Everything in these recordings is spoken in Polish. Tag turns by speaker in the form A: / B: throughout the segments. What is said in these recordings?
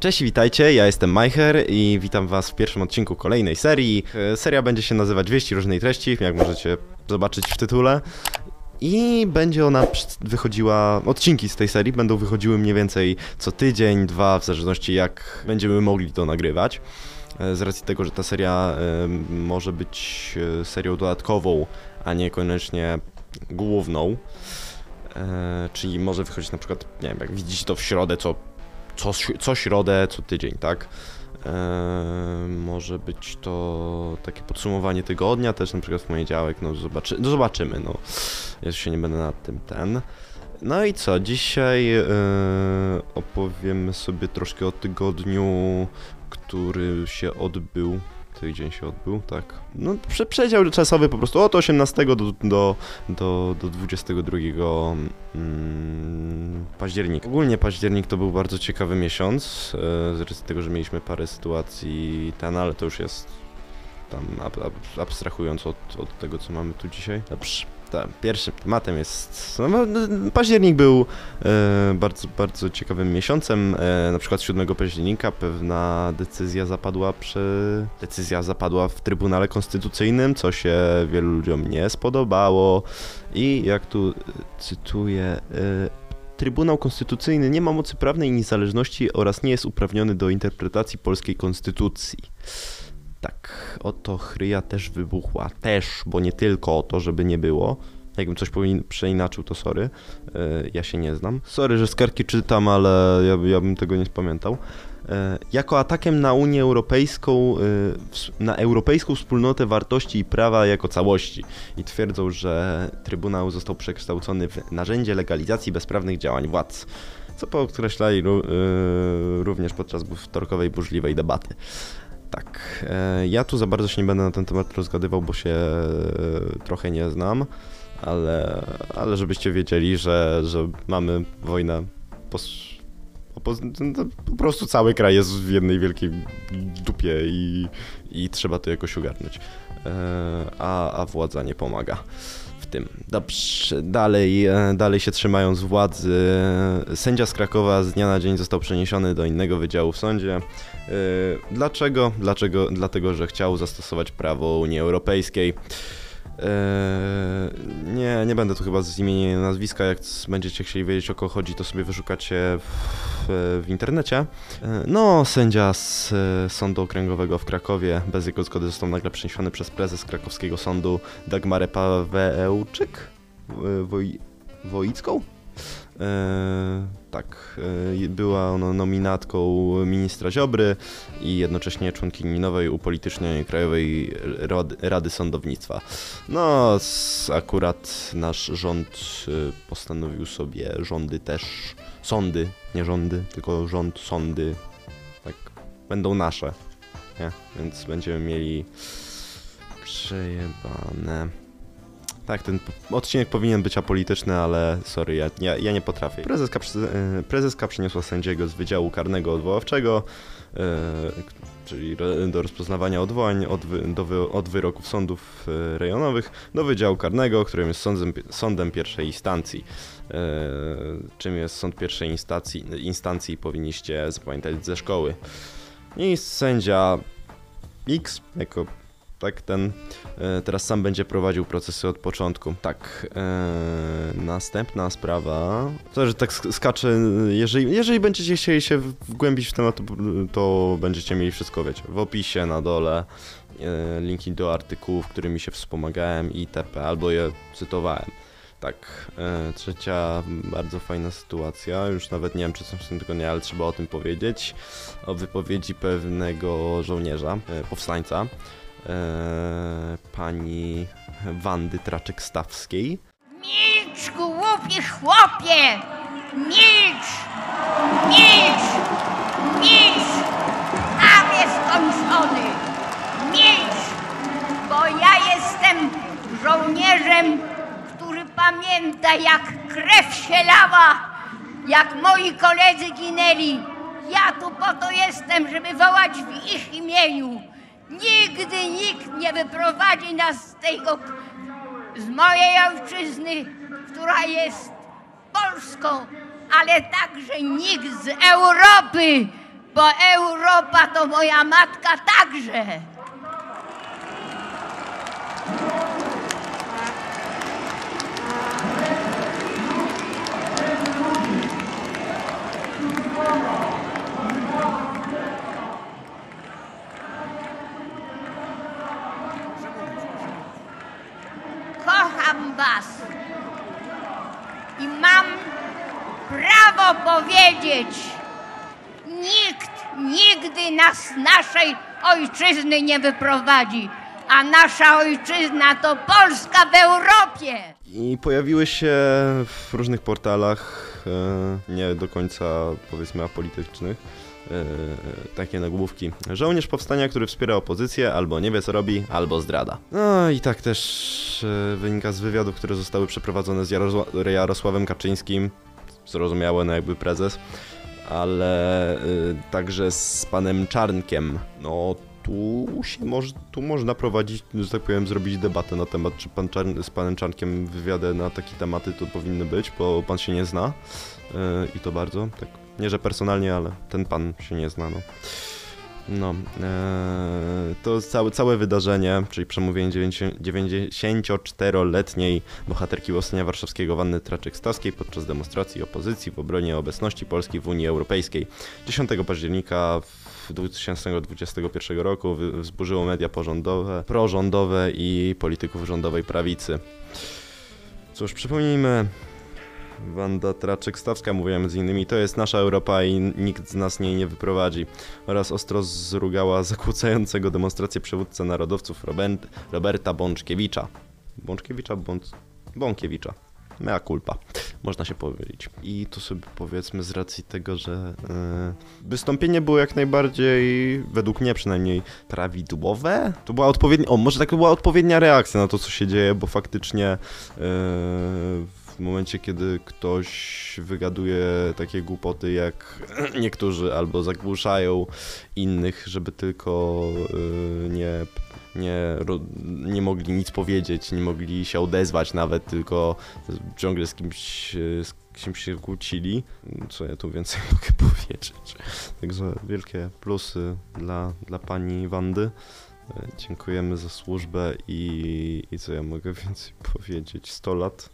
A: Cześć, witajcie, ja jestem Majcher i witam was w pierwszym odcinku kolejnej serii. E, Seria będzie się nazywać Wieści różnej treści, jak możecie zobaczyć w tytule. I będzie ona wychodziła, odcinki z tej serii będą wychodziły mniej więcej co tydzień, dwa, w zależności jak będziemy mogli to nagrywać. E, Z racji tego, że ta seria może być e, serią dodatkową, a nie koniecznie główną. Czyli może wychodzić na przykład, nie wiem, jak widzicie to w środę, co, co, co środę, co tydzień, tak? E, może być to takie podsumowanie tygodnia, też na przykład w poniedziałek, no, zobaczy, no zobaczymy, no. Ja się nie będę nad tym ten. No i co, dzisiaj e, opowiemy sobie troszkę o tygodniu, który się odbył. Tydzień się odbył, tak. No, prze, przedział czasowy po prostu od 18 do, do, do, do 22 mm, października. Ogólnie październik to był bardzo ciekawy miesiąc, e, z racji tego, że mieliśmy parę sytuacji ten, ale to już jest tam ab, ab, abstrahując od, od tego, co mamy tu dzisiaj. Tak, pierwszym tematem jest. No, no, październik był e, bardzo, bardzo ciekawym miesiącem. E, na przykład 7 października pewna decyzja zapadła przy. Decyzja zapadła w Trybunale Konstytucyjnym, co się wielu ludziom nie spodobało. I jak tu e, cytuję. E, Trybunał Konstytucyjny nie ma mocy prawnej i niezależności oraz nie jest uprawniony do interpretacji polskiej konstytucji. Tak, oto chryja też wybuchła. Też, bo nie tylko o to, żeby nie było. Jakbym coś przeinaczył, to sorry. Yy, ja się nie znam. Sorry, że skarki czytam, ale ja, ja bym tego nie pamiętał. Yy, jako atakiem na Unię Europejską, ws- na europejską wspólnotę wartości i prawa jako całości. I twierdzą, że Trybunał został przekształcony w narzędzie legalizacji bezprawnych działań władz. Co podkreślali ró- również podczas wtorkowej burzliwej debaty. Tak, e, ja tu za bardzo się nie będę na ten temat rozgadywał, bo się e, trochę nie znam, ale, ale żebyście wiedzieli, że, że mamy wojnę pos, no, po prostu cały kraj jest w jednej wielkiej dupie i, i trzeba to jakoś ogarnąć, e, a, a władza nie pomaga tym. Dobrze, dalej, e, dalej się trzymając władzy, sędzia z Krakowa z dnia na dzień został przeniesiony do innego wydziału w sądzie. Yy, Dlaczego? Dlaczego? Dlatego, że chciał zastosować prawo Unii Europejskiej. Yy, Nie, nie będę tu chyba z imienia nazwiska. Jak będziecie chcieli wiedzieć o kogo chodzi, to sobie wyszukacie w, w internecie. Yy, No, sędzia z e, Sądu Okręgowego w Krakowie bez jego zgody został nagle przeniesiony przez prezes krakowskiego sądu Dagmarę Pawełczyk? Yy, Woj? E, tak, e, była ona nominatką ministra Ziobry i jednocześnie członkini nowej upolitycznionej Krajowej Rady, Sądownictwa. No, akurat nasz rząd e, postanowił sobie rządy też, sądy, nie rządy, tylko rząd, sądy, tak, będą nasze, nie? Więc będziemy mieli przejebane. Tak, ten odcinek powinien być apolityczny, ale sorry, ja, ja, ja nie potrafię. Prezeska, e, prezeska przyniosła sędziego z Wydziału Karnego Odwoławczego, k- czyli do rozpoznawania odwołań od, do od wyroków sądów e, rejonowych, do Wydziału Karnego, którym jest sądem, sądem pierwszej instancji. Czym jest sąd pierwszej instancji, instancji powinniście zapamiętać ze szkoły. I sędzia X, jako tak ten e, teraz sam będzie prowadził procesy od początku. Tak, e, następna sprawa. To, że tak sk- skaczę, jeżeli, jeżeli będziecie chcieli się wgłębić w temat, to, będziecie mieli wszystko, wiecie, w opisie na dole. E, linki do artykułów, którymi się wspomagałem itp. albo je cytowałem. Tak, e, trzecia bardzo fajna sytuacja, już nawet nie wiem czy coś w tym tygodniu, ale trzeba o tym powiedzieć, o wypowiedzi pewnego żołnierza, e, powstańca, e, pani Wandy Traczek-Stawskiej.
B: Milcz, głupi chłopie! Milcz! Milcz! Milcz! Tam jest skończony! Milcz! Bo ja jestem żołnierzem, który pamięta jak krew się lała, jak moi koledzy ginęli. Ja tu po to jestem, żeby wołać w ich imieniu. Nigdy nikt nie wyprowadzi nas z tego z mojej ojczyzny, która jest Polską, ale także nikt z Europy bo Europa to moja matka także. Kocham was i mam prawo powiedzieć, nikt nigdy nas z naszej ojczyzny nie wyprowadzi, a nasza ojczyzna to Polska w Europie.
A: I pojawiły się w różnych portalach, e, nie do końca powiedzmy apolitycznych, e, takie nagłówki. Żołnierz powstania, który wspiera opozycję, albo nie wie co robi, albo zdrada. No i tak też e, wynika z wywiadów, które zostały przeprowadzone z Jarosła- Jarosławem Kaczyńskim, zrozumiałe, no jakby prezes, ale e, także z panem Czarnkiem. No tu się moż, tu można prowadzić, że tak powiem, zrobić debatę na temat, czy pan Czarn, z panem Czarnkiem wywiady na takie tematy to powinny być, bo pan się nie zna yy, i to bardzo, tak, nie że personalnie, ale ten pan się nie zna, no. No, yy, to całe, całe wydarzenie, czyli przemówienie 94-letniej bohaterki Powstania Warszawskiego Wanny Traczyk-Stawskiej podczas demonstracji opozycji w obronie obecności Polski w Unii Europejskiej 10 października w 2021 roku wzburzyło media porządowe, prorządowe i polityków rządowej prawicy. Cóż, przypomnijmy, Wanda Traczyk-Stawska mówiła między innymi, to jest nasza Europa i nikt z nas jej nie wyprowadzi. Oraz ostro zrugała zakłócającego demonstrację przywódcę narodowców Robert, Roberta Bączkiewicza. Bączkiewicza, Bąc... Bąkiewicza. Mea culpa, można się powiedzieć. I to sobie powiedzmy z racji tego, że e, wystąpienie było jak najbardziej, według mnie przynajmniej, prawidłowe. To była odpowiednia, o może tak była odpowiednia reakcja na to, co się dzieje, bo faktycznie e, w momencie, kiedy ktoś wygaduje takie głupoty jak niektórzy, albo zagłuszają innych, żeby tylko e, nie nie, nie mogli nic powiedzieć, nie mogli się odezwać nawet, tylko ciągle z kimś, e, z kimś się kłócili. Co ja tu więcej mogę powiedzieć? Także wielkie plusy dla, dla pani Wandy. Dziękujemy za służbę i, i co ja mogę więcej powiedzieć? 100 lat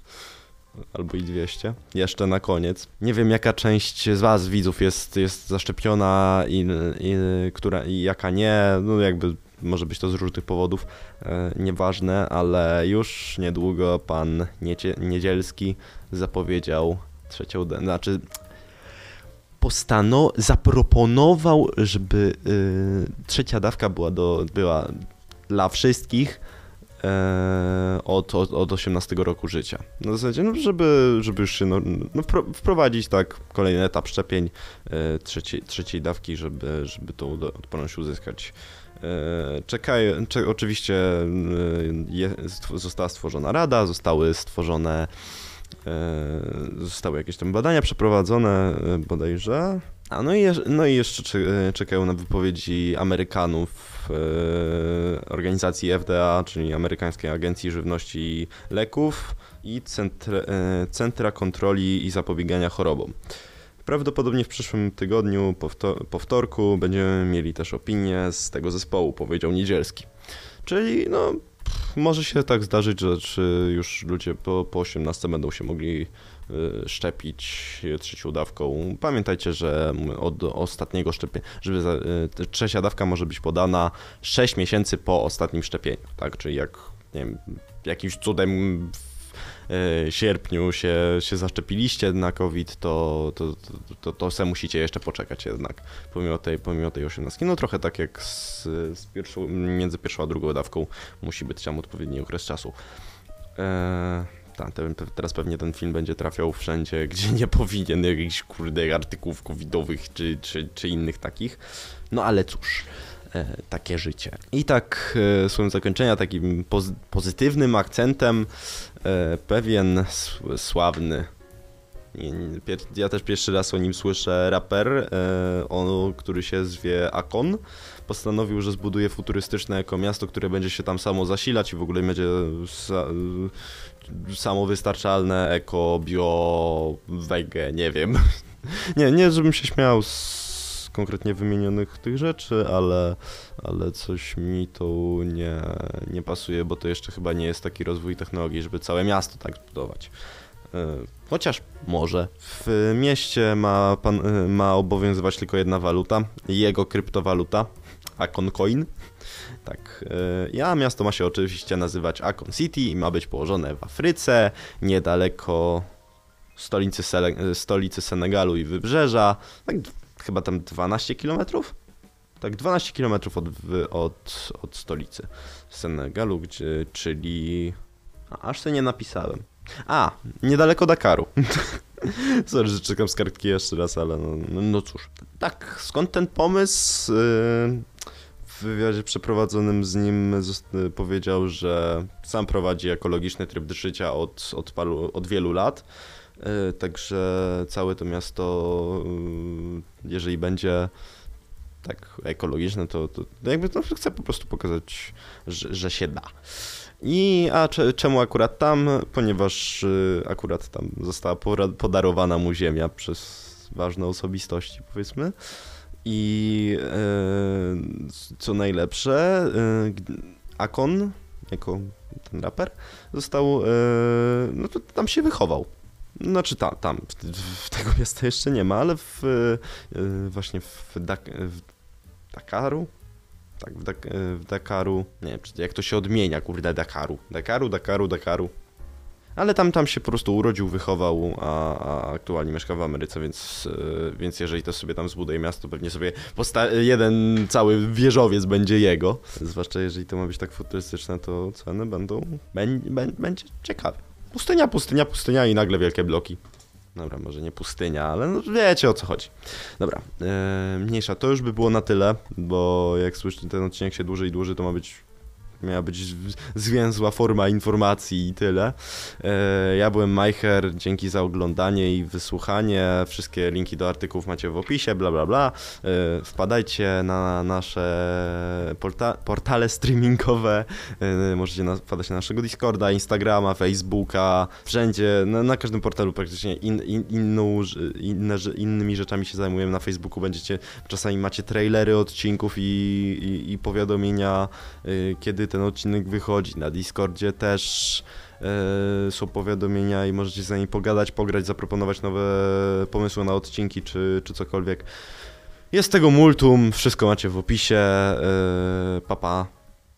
A: albo i 200. Jeszcze na koniec. Nie wiem jaka część z was widzów jest, jest zaszczepiona i, i, która, i jaka nie. No jakby może być to z różnych powodów, e, nieważne, ale już niedługo pan Niecie, Niedzielski zapowiedział trzecią, znaczy postano, zaproponował, żeby y, trzecia dawka była, do, była dla wszystkich od, od, od 18 roku życia. Na zasadzie, no, żeby, żeby już się no, no, wpro- wprowadzić tak kolejny etap szczepień e, trzeciej, trzeciej dawki, żeby, żeby tą odporność uzyskać. E, Czekaj, cze, oczywiście e, je, została stworzona rada, zostały stworzone e, zostały jakieś tam badania przeprowadzone e, bodajże. A no i, no i jeszcze cze- e, czekają na wypowiedzi Amerykanów e, organizacji FDA, czyli Amerykańskiej Agencji Żywności i Leków i Centra, e, Centra Kontroli i Zapobiegania Chorobom. Prawdopodobnie w przyszłym tygodniu, po, wto- po wtorku, będziemy mieli też opinię z tego zespołu, powiedział Niedzielski. Czyli no, może się tak zdarzyć, że już ludzie po, po 18 będą się mogli y, szczepić trzecią dawką. Pamiętajcie, że od ostatniego szczepienia, żeby za, y, trzecia dawka może być podana 6 miesięcy po ostatnim szczepieniu, tak? Czyli jak, nie wiem, jakimś cudem sierpniu się, się zaszczepiliście na COVID, to, to, to, to, to musicie jeszcze poczekać jednak, pomimo tej, pomimo tej 18. No trochę tak jak z, z pierwszą, między pierwszą a drugą dawką musi być tam odpowiedni okres czasu. E, tak, te- te- teraz pewnie ten film będzie trafiał wszędzie, gdzie nie powinien, jakichś kurde artykułów covidowych czy, czy, czy innych takich. No ale cóż, e, takie życie. I tak e, słowem zakończenia, takim poz, pozytywnym akcentem e, pewien sławny, ja też pierwszy raz o nim słyszę, raper, e, on, który się zwie Akon, postanowił, że zbuduje futurystyczne ekomiasto, które będzie się tam samo zasilać i w ogóle będzie sa, samowystarczalne, eko, bio, wege, nie wiem. Nie, nie żebym się śmiał z konkretnie wymienionych tych rzeczy, ale, ale coś mi tu nie, nie pasuje, bo to jeszcze chyba nie jest taki rozwój technologii, żeby całe miasto tak zbudować. E, Chociaż może. W mieście ma, pan, e, ma obowiązywać tylko jedna waluta, jego kryptowaluta, Akon Coin. Tak, e, a miasto ma się oczywiście nazywać Akon City i ma być położone w Afryce, niedaleko stolicy, Sele- stolicy Senegalu i wybrzeża. Tak, chyba tam 12 km? Tak, 12 km od, od, od stolicy Senegalu, gdzie, czyli. A, aż sobie nie napisałem. A, niedaleko Dakaru. Sorry, że czekam z kartki jeszcze raz, ale no, no, no cóż. Tak, skąd ten pomysł? Yy, W wywiadzie przeprowadzonym z nim zost- powiedział, że sam prowadzi ekologiczny tryb życia od, od, paru, od wielu lat. Yy, Także całe to miasto, yy, jeżeli będzie tak ekologiczne, to, to jakby to chcę po prostu pokazać, że, że się da. I a cze, czemu akurat tam? Ponieważ y, akurat tam została podarowana mu ziemia przez ważne osobistości, powiedzmy. I e, co najlepsze, e, Akon, jako ten raper, został, e, no to tam się wychował. Znaczy tam, tam, w, w tego miasta jeszcze nie ma, ale w, e, właśnie w, Dak- w Dakaru, tak, w, Dak- e, w Dakaru, nie wiem, jak to się odmienia, kurde, Dakaru, Dakaru, Dakaru, Dakaru. Ale tam, tam się po prostu urodził, wychował, a, a aktualnie mieszka w Ameryce, więc, e, więc jeżeli to sobie tam zbuduje miasto, pewnie sobie jeden cały wieżowiec będzie jego. Zwłaszcza jeżeli to ma być tak futurystyczne, to ceny będą, bę- bę- będzie ciekawe. Pustynia, pustynia, pustynia i nagle wielkie bloki. Dobra, może nie pustynia, ale no wiecie o co chodzi. Dobra, e, mniejsza, to już by było na tyle, bo jak słyszycie, ten odcinek się dłuży i dłuży, to ma być miała być zwięzła forma informacji i tyle. E, Ja byłem Majcher, dzięki za oglądanie i wysłuchanie. Wszystkie linki do artykułów macie w opisie, bla bla bla. E, Wpadajcie na nasze porta portale streamingowe. E, Możecie wpadać na naszego Discorda, Instagrama, Facebooka, wszędzie, na, na każdym portalu praktycznie in, in, inną, inne, innymi rzeczami się zajmujemy. Na Facebooku będziecie, czasami macie trailery odcinków i, i, i powiadomienia kiedy ten odcinek wychodzi. Na Discordzie też y, są powiadomienia i możecie z nami pogadać, pograć, zaproponować nowe pomysły na odcinki czy, czy cokolwiek. Jest tego multum, wszystko macie w opisie. Yy, papa.